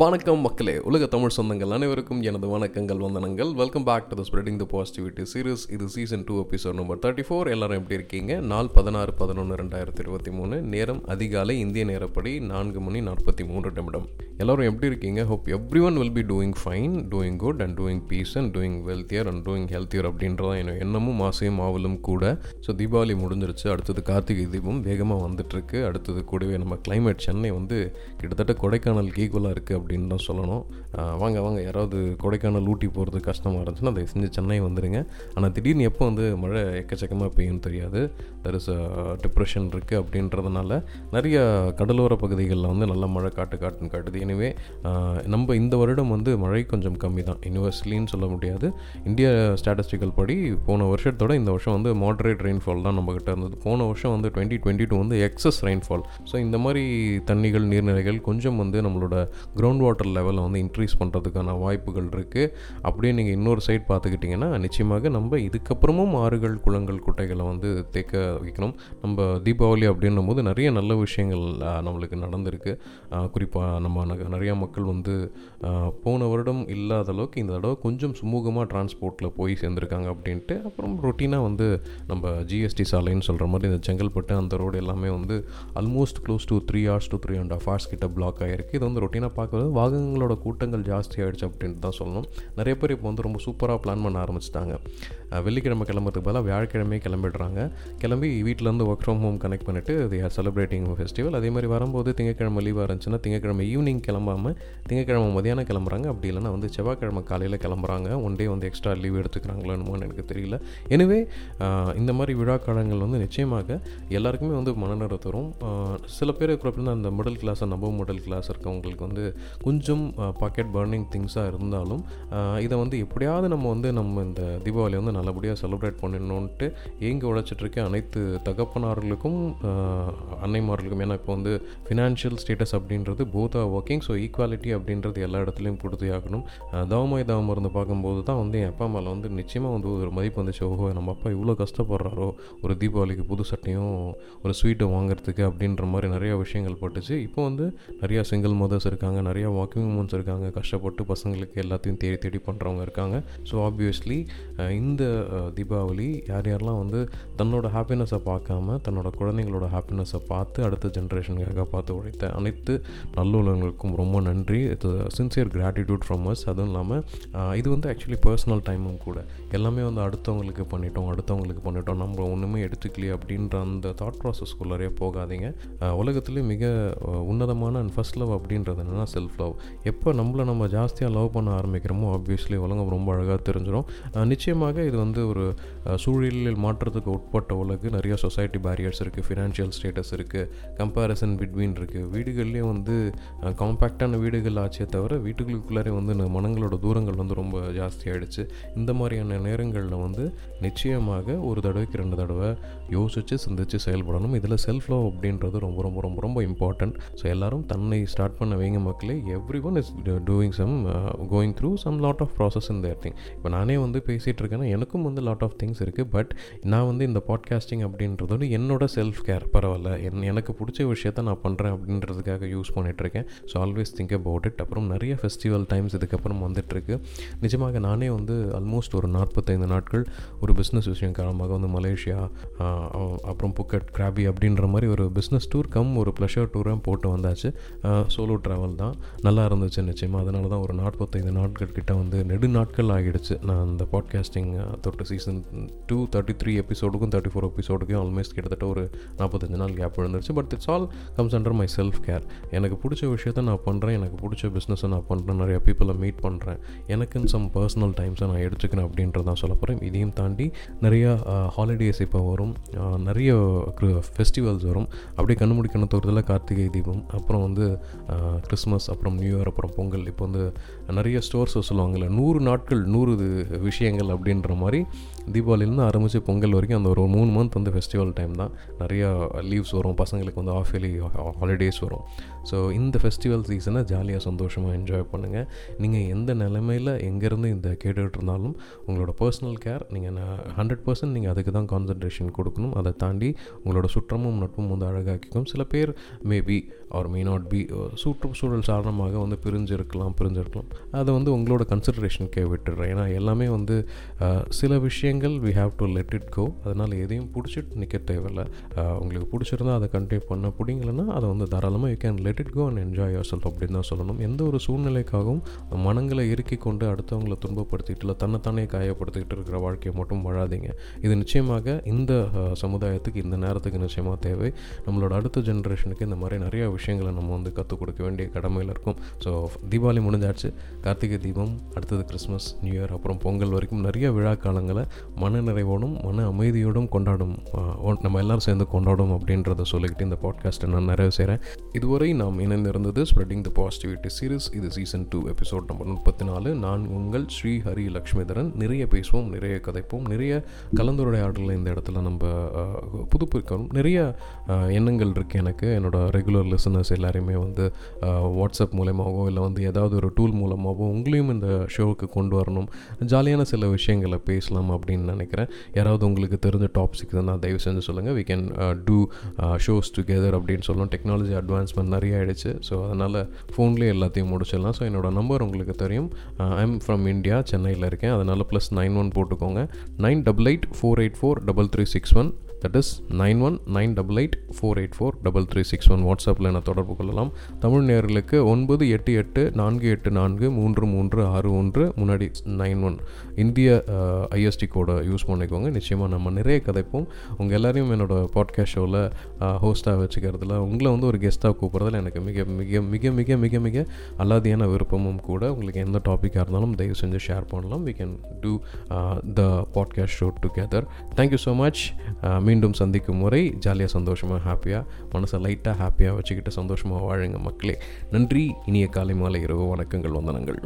வணக்கம் மக்களே. உலக தமிழ் சொந்தங்கள் அனைவருக்கும் எனது வணக்கங்கள் வந்தனங்கள். Welcome back to the spreading the positivity series இது season two episode number thirty four எல்லாரும் எப்படி இருக்கீங்க? நாள் பதினாறு பதினொன்று ரெண்டாயிரத்தி இருபத்தி மூணு. நேரம் அதிகாலை இந்திய நேரப்படி நான்கு மணி நாற்பத்தி மூன்று நிமிடம். எல்லோரும் எப்படி இருக்கீங்க? Hope everyone will be doing fine doing good and doing peace and doing wealthier and doing healthier அப்படின்றதான் என்ன எண்ணமும் ஆசையும் ஆவலும் கூட. ஸோ தீபாவளி முடிஞ்சிருச்சு. அடுத்தது கார்த்திகை தீபம் வேகமாக வந்துட்டுருக்கு. அடுத்தது கூடவே நம்ம கிளைமேட் சென்னை வந்து கிட்டத்தட்ட கொடைக்கானலுக்கு ஈக்குவலாக இருக்குது அப்படின்னு தான் சொல்லணும். வாங்க வாங்க யாராவது கொடைக்கானல் ஊட்டி போகிறது கஷ்டமாக இருந்துச்சுன்னா தயவு செஞ்சு சென்னை வந்துடுங்க ஆனால் திடீர்னு எப்போ வந்து மழை எக்கச்சக்கமாக பெய்யும்னு தெரியாது. தர் இஸ் டிப்ரெஷன் இருக்குது அப்படின்றதுனால நிறைய கடலோர பகுதிகளில் வந்து நல்ல மழை காட்டு காட்டுன்னு காட்டுது. எனவே நம்ம இந்த வருடம் வந்து மழை கொஞ்சம் கம்மி தான். யூனிவர்ஸ்லின்னு சொல்ல முடியாது. இந்திய ஸ்டாட்டிஸ்டிக்கல் படி போன வருஷத்தோட இந்த வருஷம் வந்து மாடரேட் ரெயின்ஃபால் தான் நம்மக்கிட்ட இருந்தது. போன வருஷம் வந்து டுவெண்ட்டி டுவெண்ட்டி டூ வந்து எக்ஸஸ் ரெயின்ஃபால் ஸோ இந்த மாதிரி தண்ணிகள் நீர்நிலைகள் கொஞ்சம் வந்து நம்மளோட கிரவுண்ட் வாட்டர் லெவலை வந்து இன்க்ரீஸ் பண்ணுறதுக்கான வாய்ப்புகள் இருக்குது அப்படியே நீங்கள் இன்னொரு சைட் பார்த்துக்கிட்டிங்கன்னா நிச்சயமாக நம்ம இதுக்கப்புறமும் ஆறுகள் குளங்கள் குட்டைகளை வந்து தேக்க வைக்கணும். நம்ம தீபாவளி அப்படின்னும் போது நிறைய நல்ல விஷயங்கள் நம்மளுக்கு நடந்திருக்கு. குறிப்பாக நம்ம நிறையா மக்கள் வந்து போன வருடம் இல்லாத அளவுக்கு இந்த தடவை கொஞ்சம் சுமூகமாக டிரான்ஸ்போர்ட்டில் போய் சேர்ந்துருக்காங்க அப்படின்ட்டு அப்புறம் ரொட்டீனாக வந்து நம்ம ஜிஎஸ்டி சாலைன்னு சொல்கிற மாதிரி இந்த செங்கல்பட்டு அந்த ரோடு எல்லாமே வந்து almost close to three hours to three and half hours கிட்ட பிளாக் ஆகிருக்கு இது வந்து ரொட்டீனாக பார்க்குறது வாகனங்களோட கூட்டங்கள் ஜாஸ்தி ஆகிடுச்சு அப்படின்ட்டு தான் சொல்லணும். நிறைய பேர் இப்போ வந்து ரொம்ப சூப்பராக பிளான் பண்ண ஆரம்பிச்சிட்டாங்க. வெள்ளிக்கிழமை கிளம்புறதுக்கு பதிலாக வியாழக்கிழமையே கிளம்பிடுறாங்க. கிளம்பி வீட்டிலேருந்து ஒர்க் ஃப்ரம் ஹோம் கனெக்ட் பண்ணிவிட்டு தி ஆர் செலிப்ரேட்டிங் ஃபெஸ்டிவல் அதே மாதிரி வரும்போது திங்கக்கிழமை லீவாக இருந்துச்சுன்னா திங்கக்கிழமை ஈவினிங் கிளம்பாமல் திங்கக்கிழமை மதியானம் கிளம்புறாங்க. அப்படி இல்லைன்னா வந்து செவ்வாய்க்கிழமை காலையில் கிளம்புறாங்க. ஒன் டே வந்து எக்ஸ்ட்ரா லீவ் எடுத்துக்கிறாங்களோ எனக்கு தெரியல. எனவே இந்த மாதிரி விழா காலங்கள் வந்து நிச்சயமாக எல்லாருக்குமே வந்து மனநிறை தரும். சில பேர் இருக்கிறப்ப அந்த மிடில் கிளாஸ் நம்ப மிடில் கிளாஸ் இருக்கவங்களுக்கு வந்து கொஞ்சம் பாக்கெட் பர்னிங் திங்ஸாக இருந்தாலும் இதை வந்து எப்படியாவது நம்ம வந்து நம்ம இந்த தீபாவளி வந்து நல்லபடியாக செலிப்ரேட் பண்ணணுன்ட்டு ஏங்கி உழைச்சிட்ருக்க அனைத்து தகப்பனார்களுக்கும் அன்னைமார்களுக்கும். ஏன்னா இப்போ வந்து ஃபினான்ஷியல் ஸ்டேட்டஸ் அப்படின்றது both are working so equality அப்படின்றது எல்லா இடத்துலையும் கொடுத்தே ஆகணும் தவமாய் தவம் இருந்து பார்க்கும்போது தான் வந்து என் அப்பா அம்மாவில் வந்து நிச்சயமாக வந்து ஒரு மதிப்பு வந்துச்சு. ஓஹோ நம்ம அப்பா இவ்வளோ கஷ்டப்படுறாரோ? ஒரு தீபாவளிக்கு புது சட்டையும் ஒரு ஸ்வீட்டை வாங்குறதுக்கு அப்படின்ற மாதிரி நிறைய விஷயங்கள் பட்டுச்சு. இப்போ வந்து நிறையா சிங்கிள் மதர்ஸ் இருக்காங்க நிறையா வாக்கிங் மூமெண்ட்ஸ் இருக்காங்க. கஷ்டப்பட்டு பசங்களுக்கு எல்லாத்தையும் தேடி தேடி பண்ணுறவங்க இருக்காங்க. ஸோ ஆப்வியஸ்லி இந்த தீபாவளி யார் யாரெல்லாம் வந்து தன்னோட ஹாப்பினஸை பார்க்காம தன்னோட குழந்தைங்களோட ஹாப்பினஸை பார்த்து அடுத்த ஜென்ரேஷனுக்காக பார்த்து உழைத்த அனைத்து நல்லுள்ளவங்களுக்கும் ரொம்ப நன்றி. It's sincere gratitude from us அதுவும் இல்லாமல் இது வந்து ஆக்சுவலி பர்சனல் டைமும் கூட. எல்லாமே வந்து அடுத்தவங்களுக்கு பண்ணிட்டோம் அடுத்தவங்களுக்கு பண்ணிட்டோம். நம்ம ஒன்றுமே எடுத்துக்கலையே அப்படின்ற அந்த தாட் ப்ராசஸ்க்குள்ளாரே போகாதீங்க. உலகத்துலேயே மிக உன்னதமான அண்ட் ஃபஸ்ட் லவ் அப்படின்றது என்னென்னா செல்ஃப் லவ் எப்போ நம்மளை நம்ம ஜாஸ்தியாக லவ் பண்ண ஆரம்பிக்கிறோமோ ஆப்வியஸ்லி உலகம் ரொம்ப அழகாக தெரிஞ்சிடும். நிச்சயமாக இது வந்து ஒரு சூழலில் மாற்றத்துக்கு உட்பட்ட உலகு. நிறைய சொசைட்டி பேரியர்ஸ் இருக்குது ஃபினான்ஷியல் ஸ்டேட்டஸ் இருக்குது கம்பேரிசன் பிட்வீன் இருக்குது வீடுகள்லேயும் வந்து காம்பேக்டான வீடுகள் ஆச்சே தவிர வீட்டுகளுக்குள்ளாரே வந்து மனங்களோட தூரங்கள் வந்து ரொம்ப ஜாஸ்தியாகிடுச்சு இந்த மாதிரியான நேரங்களில் வந்து நிச்சயமாக ஒரு தடவைக்கு ரெண்டு தடவை யோசித்து சிந்திச்சு செயல்படணும். இதில் செல்ஃப் லவ் அப்படின்றது ரொம்ப ரொம்ப ரொம்ப ரொம்ப இம்பார்ட்டன்ட் ஸோ எல்லோரும் தன்னை ஸ்டார்ட் பண்ண வைங்க மக்களே. Everyone is doing some going through some lot of process in their thing இப்போ நானே வந்து பேசிகிட்டு இருக்கேன்னா எனக்கும் வந்து லாட் ஆஃப் திங்ஸ் இருக்குது பட் நான் வந்து இந்த பாட்காஸ்டிங் அப்படின்றது வந்து என்னோட செல்ஃப் கேர் பரவாயில்ல. என் எனக்கு பிடிச்ச விஷயத்த நான் பண்ணுறேன் அப்படின்றதுக்காக யூஸ் பண்ணிகிட்ருக்கேன் so always think about it அப்புறம் நிறைய ஃபெஸ்டிவல் டைம்ஸ் இதுக்கப்புறம் வந்துட்டுருக்கு. நிஜமாக நானே வந்து ஆல்மோஸ்ட் ஒரு நாற்பத்தைந்து நாட்கள் ஒரு பிஸ்னஸ் விஷயம் காரணமாக வந்து மலேசியா அப்புறம் புக்கட் கிராபி அப்படின்ற மாதிரி ஒரு பிஸ்னஸ் டூர் கம் ஒரு ப்ளஷர் டூராக போட்டு வந்தாச்சு. சோலோ ட்ராவல் தான். நல்லா இருந்துச்சு நிச்சயமாக அதனால தான் ஒரு நாற்பத்தைந்து நாட்கள் கிட்ட வந்து நெடு நாட்கள் ஆகிடுச்சு. நான் அந்த பாட்காஸ்டிங் தொட்டு சீசன் டூ தேர்ட்டி த்ரீ எபிசோடுக்கும் தேர்ட்டி ஃபோர் எபிசோடுக்கும் ஆல்மோஸ்ட் கிட்டத்தட்ட ஒரு நாற்பத்தஞ்சு நாள் கேப் விழுந்துருச்சு. But it's all comes under my self care எனக்கு பிடிச்ச விஷயத்த நான் பண்ணுறேன் எனக்கு பிடிச்ச பிஸ்னஸை நான் பண்ணுறேன் நிறைய பீப்புளை மீட் பண்ணுறேன் எனக்குன்னு சம் பர்சனல் டைம்ஸை நான் எடுத்துக்கிறேன் அப்படின்றதான் சொல்ல போகிறேன் இதையும் தாண்டி நிறையா ஹாலிடேஸ் இப்போ வரும். நிறைய ஃபெஸ்டிவல்ஸ் வரும். அப்படியே கண்ணுமுடி கண்ணு தோறதில் கார்த்திகை தீபம் அப்புறம் வந்து கிறிஸ்மஸ் அப்புறம் நியூ இயர் அப்புறம் பொங்கல். இப்போ வந்து நிறைய ஸ்டோர்ஸ் சொல்லுவாங்கள்ல நூறு நாட்கள் நூறு விஷயங்கள் அப்படின்ற மாதிரி தீபாவளிலேருந்து ஆரம்பித்து பொங்கல் வரைக்கும் அந்த ஒரு மூணு மந்த் வந்து ஃபெஸ்டிவல் டைம் தான். நிறையா லீவ்ஸ் வரும் பசங்களுக்கு வந்து ஆஃப் இயர்லி ஹாலிடேஸ் வரும். ஸோ இந்த ஃபெஸ்டிவல் சீசனை ஜாலியாக சந்தோஷமாக என்ஜாய் பண்ணுங்கள் நீங்கள் எந்த நிலைமையில் எங்கேருந்து இந்த கேட்டுக்கிட்டு இருந்தாலும் உங்களோட பர்சனல் கேர் நீங்கள் ஹண்ட்ரட் பர்சன்ட் நீங்கள் அதுக்கு தான் கான்சன்ட்ரேஷன் கொடுக்கணும். அதை தாண்டி உங்களோட சுற்றமும் நட்பும் வந்து அழகாக்கிக்கும். சில பேர் maybe or may not be சுற்றுச்சூழல் காரணமாக வந்து பிரிஞ்சிருக்கலாம் பிரிஞ்சிருக்கலாம். அதை வந்து உங்களோட கன்சிடரேஷனுக்கே விட்டுடுறேன். ஏன்னா எல்லாமே வந்து சில விஷயங்கள் we have to let it go அதனால் எதையும் பிடிச்சிட்டு நிற்க தேவையில்லை. உங்களுக்கு பிடிச்சிருந்தா அதை கண்டினியூ பண்ண பிடிங்கலன்னா அதை வந்து தாராளமாக you can let it go and enjoy yourself அப்படின்னு தான் சொல்லணும். எந்த ஒரு சூழ்நிலைக்காகவும் மனங்களை இறுக்கி கொண்டு அடுத்தவங்களை துன்பப்படுத்திட்டு இல்லை தன்னைத்தானே காயப்படுத்திக்கிட்டு இருக்கிற வாழ்க்கையை மட்டும் வாழாதீங்க. இது நிச்சயமாக இந்த சமுதாயத்துக்கு இந்த நேரத்துக்கு நிச்சயமாக தேவை. நம்மளோட அடுத்த ஜென்ரேஷனுக்கு இந்த மாதிரி நிறைய விஷயங்களை நம்ம வந்து கற்றுக் கொடுக்க வேண்டிய கடமையில் இருக்கும். ஸோ தீபாவளி முடிஞ்சாச்சு. கார்த்திகை தீபம் அடுத்தது கிறிஸ்மஸ் நியூ இயர் அப்புறம் பொங்கல் வரைக்கும் நிறைய விழா காலங்களை மன நிறைவோடும் மன அமைதியோடும் கொண்டாடும் நம்ம எல்லாரும் சேர்ந்து கொண்டாடும் அப்படின்றத சொல்லிக்கிட்டு இந்த பாட்காஸ்ட்டை நான் நிறைவு செய்கிறேன் இதுவரை நாம் இணைந்திருந்தது ஸ்ப்ரெட்டிங் த பாசிட்டிவிட்டி சீரிஸ் இது சீசன் டூ எபிசோட் நம்பர் முப்பத்தி நாலு நான் உங்கள் ஸ்ரீ ஹரி லக்ஷ்மிதரன். நிறைய பேசுவோம் நிறைய கதைப்போம் நிறைய கலந்துரையாடலை இந்த இடத்துல நம்ம புதுப்பிக்கணும் நிறைய எண்ணங்கள் இருக்குது எனக்கு. என்னோட ரெகுலர் லிசனர்ஸ் எல்லாரையுமே வந்து வாட்ஸ்அப் மூலயமாகவோ இல்லை வந்து ஏதாவது ஒரு டூல் மூலமாகவோ உங்களையும் இந்த ஷோவுக்கு கொண்டு வரணும். ஜாலியான சில விஷயங்களை பேசலாம் அப்படின்னு நினைக்கிறேன். யாராவது உங்களுக்கு தெரிஞ்ச டாபிக்ஸ் தான் தயவு செஞ்சு சொல்லுங்கள் we can do shows together அப்படின்னு சொல்லணும் டெக்னாலஜி அட்வான்ஸ்மெண்ட் நிறைய ஆயிடுச்சு. ஸோ அதனால் ஃபோன்லேயே எல்லாத்தையும் முடிச்சிடலாம். ஸோ என்னோட நம்பர் உங்களுக்கு தெரியும். Uh, ஐம் ஃப்ரம் இந்தியா சென்னையில் இருக்கேன். அதனால் ப்ளஸ் நைன் ஒன் போட்டுக்கோங்க. Nine double eight four eight four double three six one that is nine one nine double eight four eight four double three six one வாட்ஸ்அப்பில் என்னை தொடர்பு கொள்ளலாம்? தமிழ் நேர்களுக்கு ஒன்பது எட்டு எட்டு நான்கு எட்டு நான்கு மூன்று மூன்று ஆறு ஒன்று முன்னாடி நைன் ஒன் இந்திய ஐஎஸ்டி கோடை யூஸ் பண்ணிக்கோங்க. நிச்சயமாக நம்ம நிறைய கதைப்போம். உங்கள் எல்லாரையும் என்னோட பாட்காஸ்ட் ஷோவில் ஹோஸ்ட்டாக வச்சுக்கிறதுல உங்களை வந்து ஒரு கெஸ்ட்டாக கூப்பிட்றதுல எனக்கு மிக மிக மிக மிக மிக மிக அல்லாதியான விருப்பமும் கூட உங்களுக்கு எந்த டாப்பிக்காக இருந்தாலும் தயவு செஞ்சு ஷேர் பண்ணலாம். We can do the podcast show together thank you so much மீண்டும் சந்திக்கும் முறை. ஜாலியாக சந்தோஷமாக ஹாப்பியாக மனசை லைட்டாக ஹாப்பியாக வச்சுக்கிட்டு சந்தோஷமாக வாழுங்க மக்களே. நன்றி. இனிய காலை மாலை இரவு வணக்கங்கள் வந்தனங்கள்.